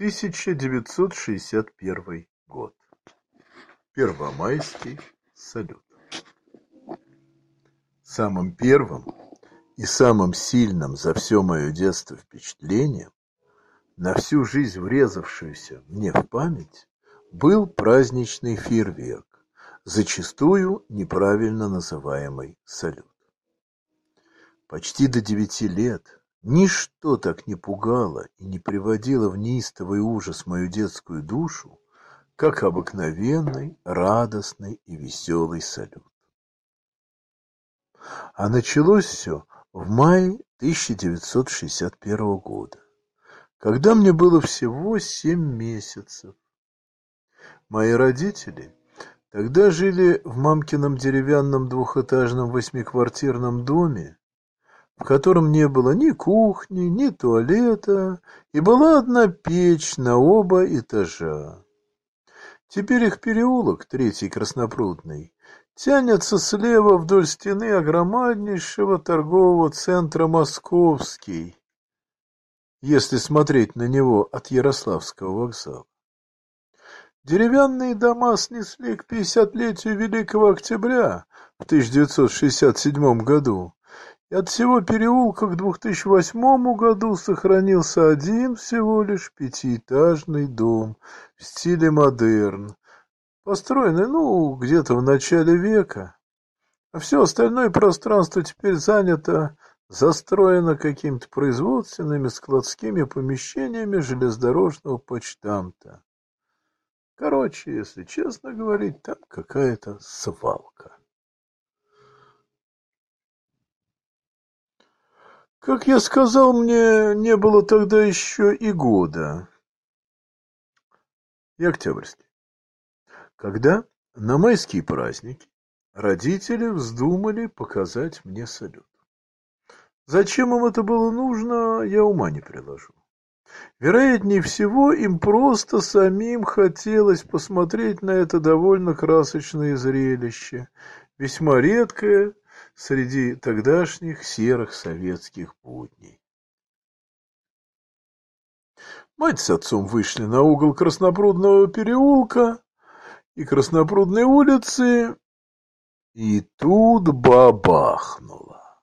1961 год. Первомайский салют. Самым первым и самым сильным за все мое детство впечатлением, на всю жизнь врезавшуюся мне в память, был праздничный фейерверк, зачастую неправильно называемый салют. Почти до девяти лет ничто так не пугало и не приводило в неистовый ужас мою детскую душу, как обыкновенный, радостный и веселый салют. А началось все в мае 1961 года, когда мне было всего семь месяцев. Мои родители тогда жили в мамкином деревянном двухэтажном восьмиквартирном доме, в котором не было ни кухни, ни туалета, и была одна печь на оба этажа. Теперь их переулок, третий краснопрудный, тянется слева вдоль стены огромнейшего торгового центра «Московский», если смотреть на него от Ярославского вокзала. Деревянные дома снесли к пятьдесятлетию Великого Октября в 1967 году, и от всего переулка к 2008 году сохранился один всего лишь пятиэтажный дом в стиле модерн, построенный, ну, где-то в начале века. А все остальное пространство теперь занято, застроено какими-то производственными складскими помещениями железнодорожного почтамта. Короче, если честно говорить, там какая-то свалка. Как я сказал, мне не было тогда еще и года. И октябрьский. Когда на майские праздники родители вздумали показать мне салют. Зачем им это было нужно, я ума не приложу. Вероятнее всего, им просто самим хотелось посмотреть на это довольно красочное зрелище, весьма редкое среди тогдашних серых советских будней. Мать с отцом вышли на угол Краснопрудного переулка и Краснопрудной улицы, и тут бабахнуло.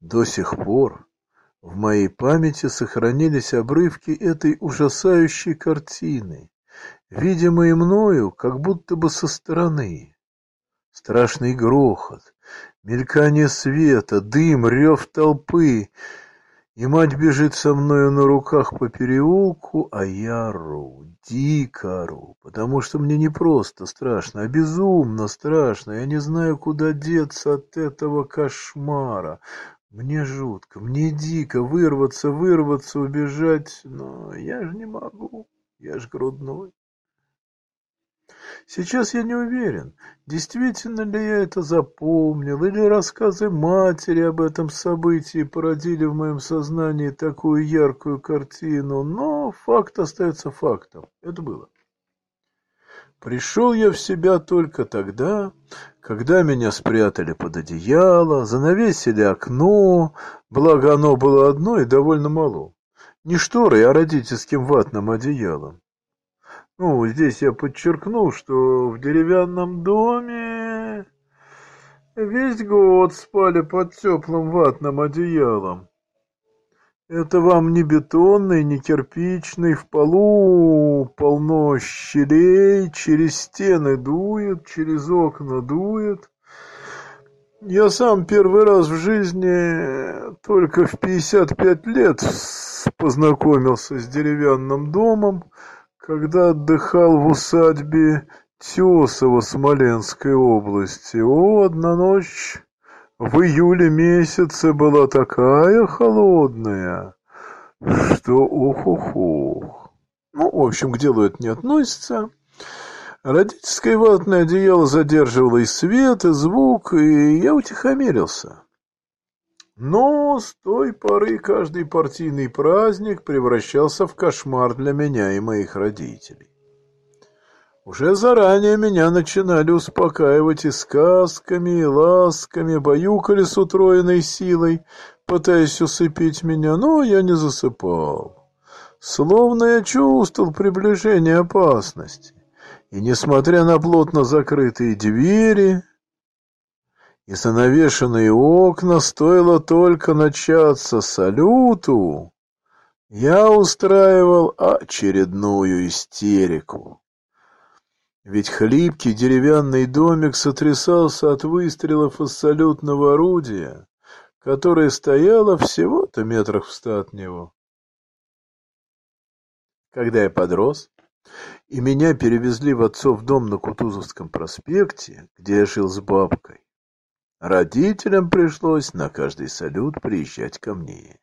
До сих пор в моей памяти сохранились обрывки этой ужасающей картины, видимые мною как будто бы со стороны. Страшный грохот, мелькание света, дым, рев толпы. И мать бежит со мною на руках по переулку, а я ру, дико ру, потому что мне не просто страшно, а безумно страшно. Я не знаю, куда деться от этого кошмара. Мне жутко, мне дико вырваться, вырваться, убежать, но я же не могу, я же грудной. Сейчас я не уверен, действительно ли я это запомнил, или рассказы матери об этом событии породили в моем сознании такую яркую картину, но факт остается фактом. Это было. Пришел я в себя только тогда, когда меня спрятали под одеяло, занавесили окно, благо оно было одно и довольно мало. Не шторой, а родительским ватным одеялом. Ну, здесь я подчеркну, что в деревянном доме весь год спали под теплым ватным одеялом. Это вам не бетонный, не кирпичный, в полу полно щелей, через стены дует, через окна дует. Я сам первый раз в жизни только в 55 лет познакомился с деревянным домом, когда отдыхал в усадьбе Тесово Смоленской области. О, одна ночь в июле месяце была такая холодная, что ох-ох-ох. Ну, в общем, к делу это не относится. Родительское ватное одеяло задерживало и свет, и звук, и я утихомирился. Но с той поры каждый партийный праздник превращался в кошмар для меня и моих родителей. Уже заранее меня начинали успокаивать и сказками, и ласками, баюкали с утроенной силой, пытаясь усыпить меня, но я не засыпал. словно я чувствовал приближение опасности. И, несмотря на плотно закрытые двери и занавешенные окна, стоило только начаться салюту, я устраивал очередную истерику. Ведь хлипкий деревянный домик сотрясался от выстрелов из салютного орудия, которое стояло всего-то метрах в ста от него. Когда я подрос, и меня перевезли в отцов дом на Кутузовском проспекте, где я жил с бабкой, родителям пришлось на каждый салют приезжать ко мне.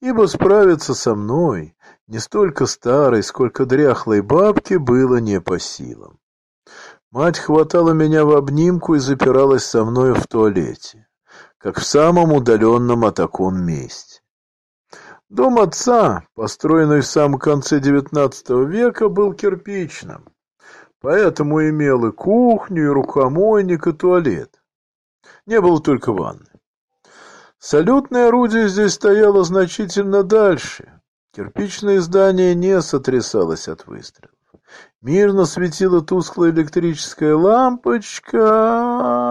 Ибо справиться со мной, не столько старой, сколько дряхлой бабки, было не по силам. Мать хватала меня в обнимку и запиралась со мной в туалете, как в самом удаленном от окон месте. Дом отца, построенный в самом конце XIX века, был кирпичным, поэтому имел и кухню, и рукомойник, и туалет. Не было только ванны. Салютное орудие здесь стояло значительно дальше. Кирпичное здание не сотрясалось от выстрелов. Мирно светила тусклая электрическая лампочка,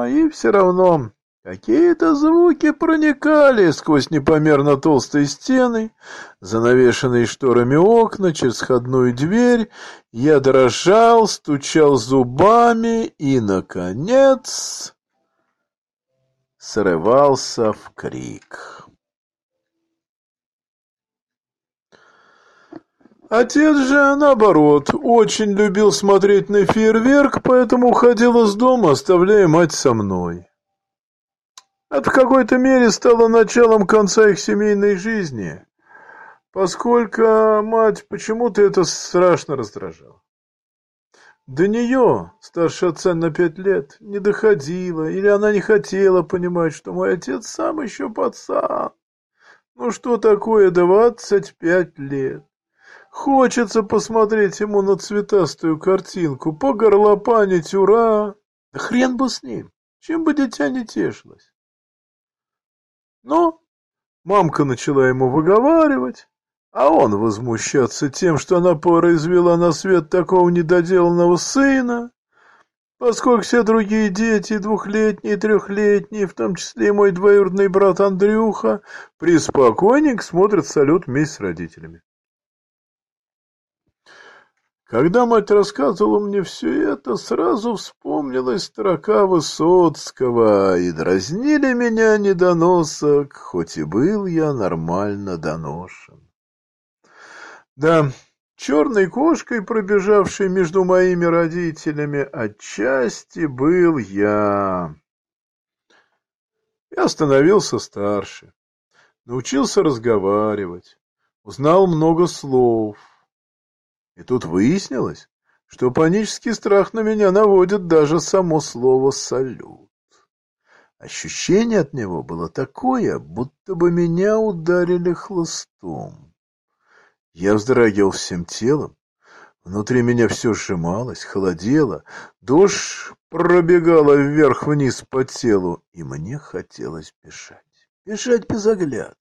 и все равно Какие-то звуки проникали сквозь непомерно толстые стены, занавешенные шторами окна, через входную дверь. Я дрожал, стучал зубами и, наконец, срывался в крик. Отец же, наоборот, очень любил смотреть на фейерверк, поэтому уходил из дома, оставляя мать со мной. Это в какой-то мере стало началом конца их семейной жизни, поскольку мать почему-то это страшно раздражала. До нее, старше отца на пять лет, не доходило, или она не хотела понимать, что мой отец сам еще пацан. Ну что такое двадцать пять лет? Хочется посмотреть ему на цветастую картинку, погорлопанить «Ура!» Да хрен бы с ним, чем бы дитя не тешилось. Но мамка начала ему выговаривать, а он возмущаться тем, что она произвела на свет такого недоделанного сына, поскольку все другие дети, двухлетние, трехлетние, в том числе и мой двоюродный брат Андрюха, приспокойненько смотрят салют вместе с родителями. Когда мать рассказывала мне все это, сразу вспомнилась строка Высоцкого, и дразнили меня недоносок, хоть и был я нормально доношен. Да, черной кошкой, пробежавшей между моими родителями, отчасти был я. Я становился старше, научился разговаривать, узнал много слов, и тут выяснилось, что панический страх на меня наводит даже само слово «салют». Ощущение от него было такое, будто бы меня ударили хлыстом. Я вздрагивал всем телом, внутри меня все сжималось, холодело, дождь пробегала вверх-вниз по телу, и мне хотелось бежать. Бежать без оглядки.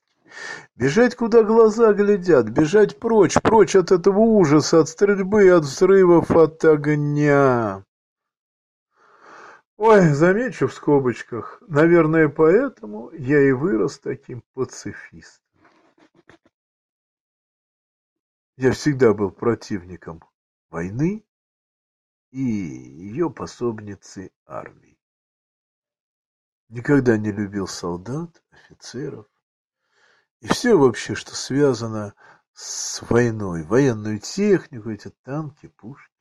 Бежать, куда глаза глядят, бежать прочь, прочь от этого ужаса, от стрельбы, от взрывов, от огня. Ой, замечу в скобочках, наверное, поэтому я и вырос таким пацифистом. Я всегда был противником войны и ее пособницы армии. Никогда не любил солдат, офицеров, и все вообще, что связано с войной, военную технику, эти танки, пушки.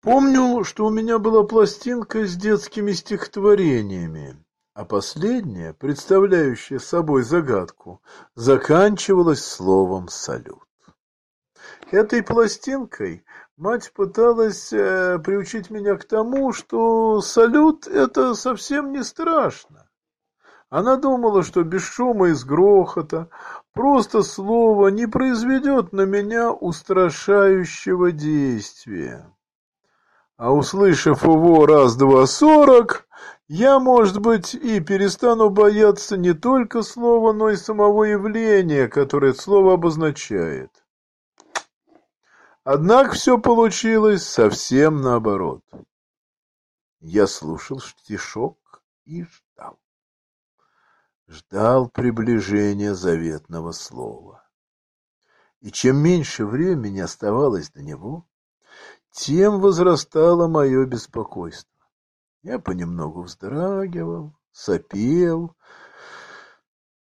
Помню, что у меня была пластинка с детскими стихотворениями, а последняя, представляющая собой загадку, заканчивалась словом «салют». Этой пластинкой мать пыталась э, приучить меня к тому, что салют – это совсем не страшно она думала, что без шума и с грохота просто слово не произведет на меня устрашающего действия. А услышав его раз-два сорок, я, может быть, и перестану бояться не только слова, но и самого явления, которое слово обозначает. Однако все получилось совсем наоборот. Я слушал стишок и ждал. Ждал приближения заветного слова. И чем меньше времени оставалось до него, тем возрастало мое беспокойство. Я понемногу вздрагивал, сопел,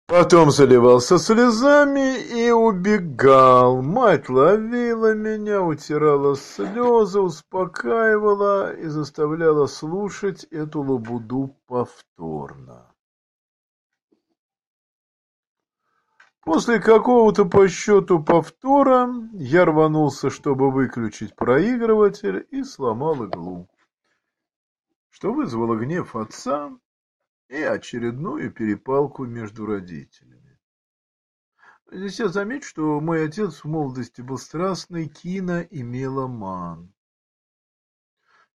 потом заливался слезами и убегал. Мать ловила меня, утирала слезы, успокаивала и заставляла слушать эту лабуду повторно. После какого-то по счету повтора я рванулся, чтобы выключить проигрыватель, и сломал иглу, что вызвало гнев отца и очередную перепалку между родителями. Здесь я замечу, что мой отец в молодости был страстный кино и меломан.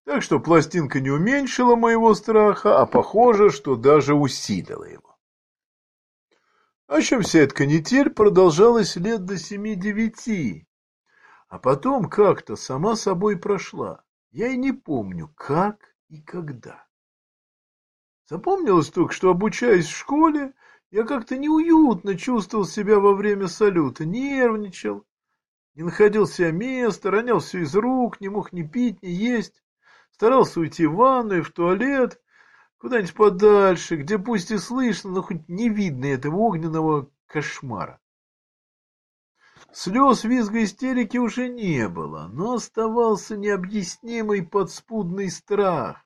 Так что пластинка не уменьшила моего страха, а похоже, что даже усилила его. В общем, вся эта канитель продолжалась лет до семи-девяти, а потом как-то сама собой прошла. Я и не помню, как и когда. Запомнилось только, что, обучаясь в школе, я как-то неуютно чувствовал себя во время салюта, нервничал, не находил себе места, ронял все из рук, не мог ни пить, ни есть, старался уйти в ванную, в туалет, Куда-нибудь подальше, где пусть и слышно, но хоть не видно этого огненного кошмара. Слез, визга, истерики уже не было, но оставался необъяснимый подспудный страх.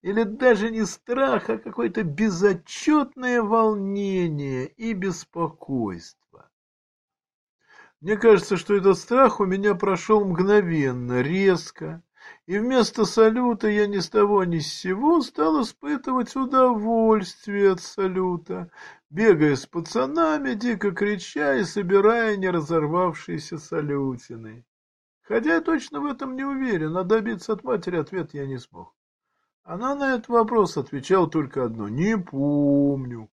Или даже не страх, а какое-то безотчетное волнение и беспокойство. Мне кажется, что этот страх у меня прошел мгновенно, резко, и вместо салюта я ни с того ни с сего стал испытывать удовольствие от салюта, бегая с пацанами, дико крича и собирая не разорвавшиеся салютины. Хотя я точно в этом не уверен, а добиться от матери ответ я не смог. Она на этот вопрос отвечала только одно — не помню.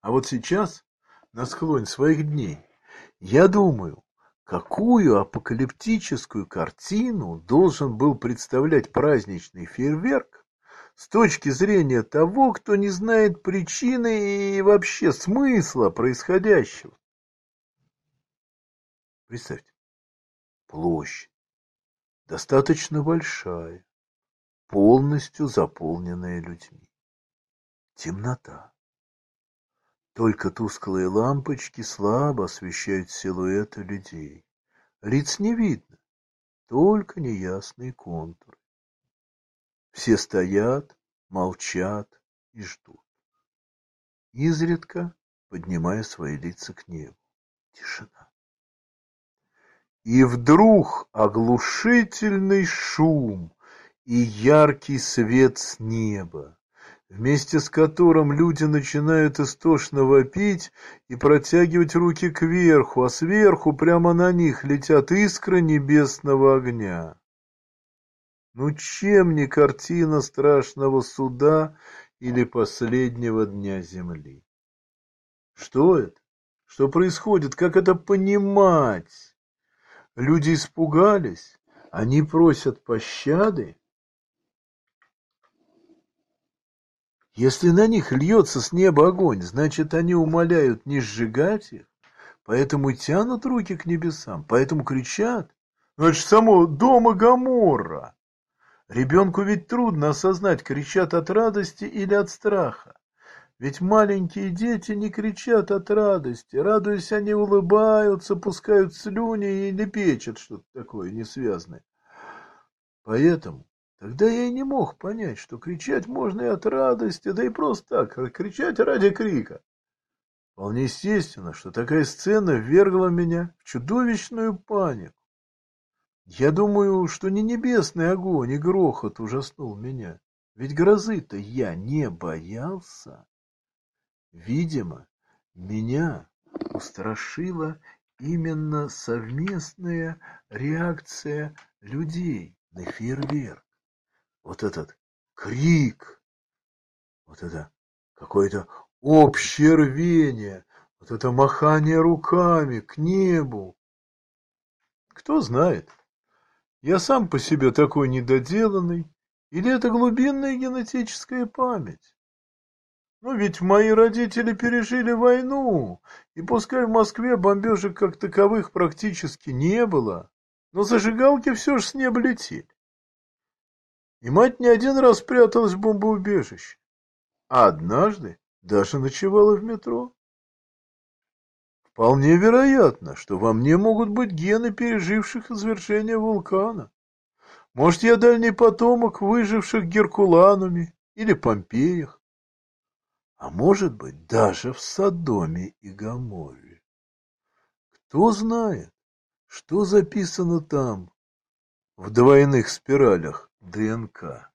А вот сейчас, на склоне своих дней, я думаю, Какую апокалиптическую картину должен был представлять праздничный фейерверк с точки зрения того, кто не знает причины и вообще смысла происходящего? Представьте, площадь достаточно большая, полностью заполненная людьми. Темнота. Только тусклые лампочки слабо освещают силуэты людей. Лиц не видно, только неясные контуры. Все стоят, молчат и ждут. Изредка поднимая свои лица к небу. Тишина. И вдруг оглушительный шум и яркий свет с неба вместе с которым люди начинают истошно вопить и протягивать руки кверху, а сверху прямо на них летят искры небесного огня. Ну чем не картина страшного суда или последнего дня земли? Что это? Что происходит? Как это понимать? Люди испугались? Они просят пощады? Если на них льется с неба огонь, значит, они умоляют не сжигать их, поэтому тянут руки к небесам, поэтому кричат. Значит, само дома Гаморра. Ребенку ведь трудно осознать, кричат от радости или от страха. Ведь маленькие дети не кричат от радости. Радуясь, они улыбаются, пускают слюни и лепечут что-то такое несвязное. Поэтому Тогда я и не мог понять, что кричать можно и от радости, да и просто так, кричать ради крика. Вполне естественно, что такая сцена ввергла меня в чудовищную панику. Я думаю, что не небесный огонь и грохот ужаснул меня, ведь грозы-то я не боялся. Видимо, меня устрашила именно совместная реакция людей на фейерверк. Вот этот крик, вот это какое-то общее рвение, вот это махание руками к небу. Кто знает, я сам по себе такой недоделанный, или это глубинная генетическая память? Но ведь мои родители пережили войну, и пускай в Москве бомбежек как таковых практически не было, но зажигалки все же с неба летели. И мать не один раз пряталась в бомбоубежище, а однажды даже ночевала в метро. Вполне вероятно, что во мне могут быть гены переживших извержение вулкана. Может, я дальний потомок выживших Геркулануми или Помпеях а может быть даже в Содоме и Гоморре. Кто знает, что записано там в двойных спиралях ДНК.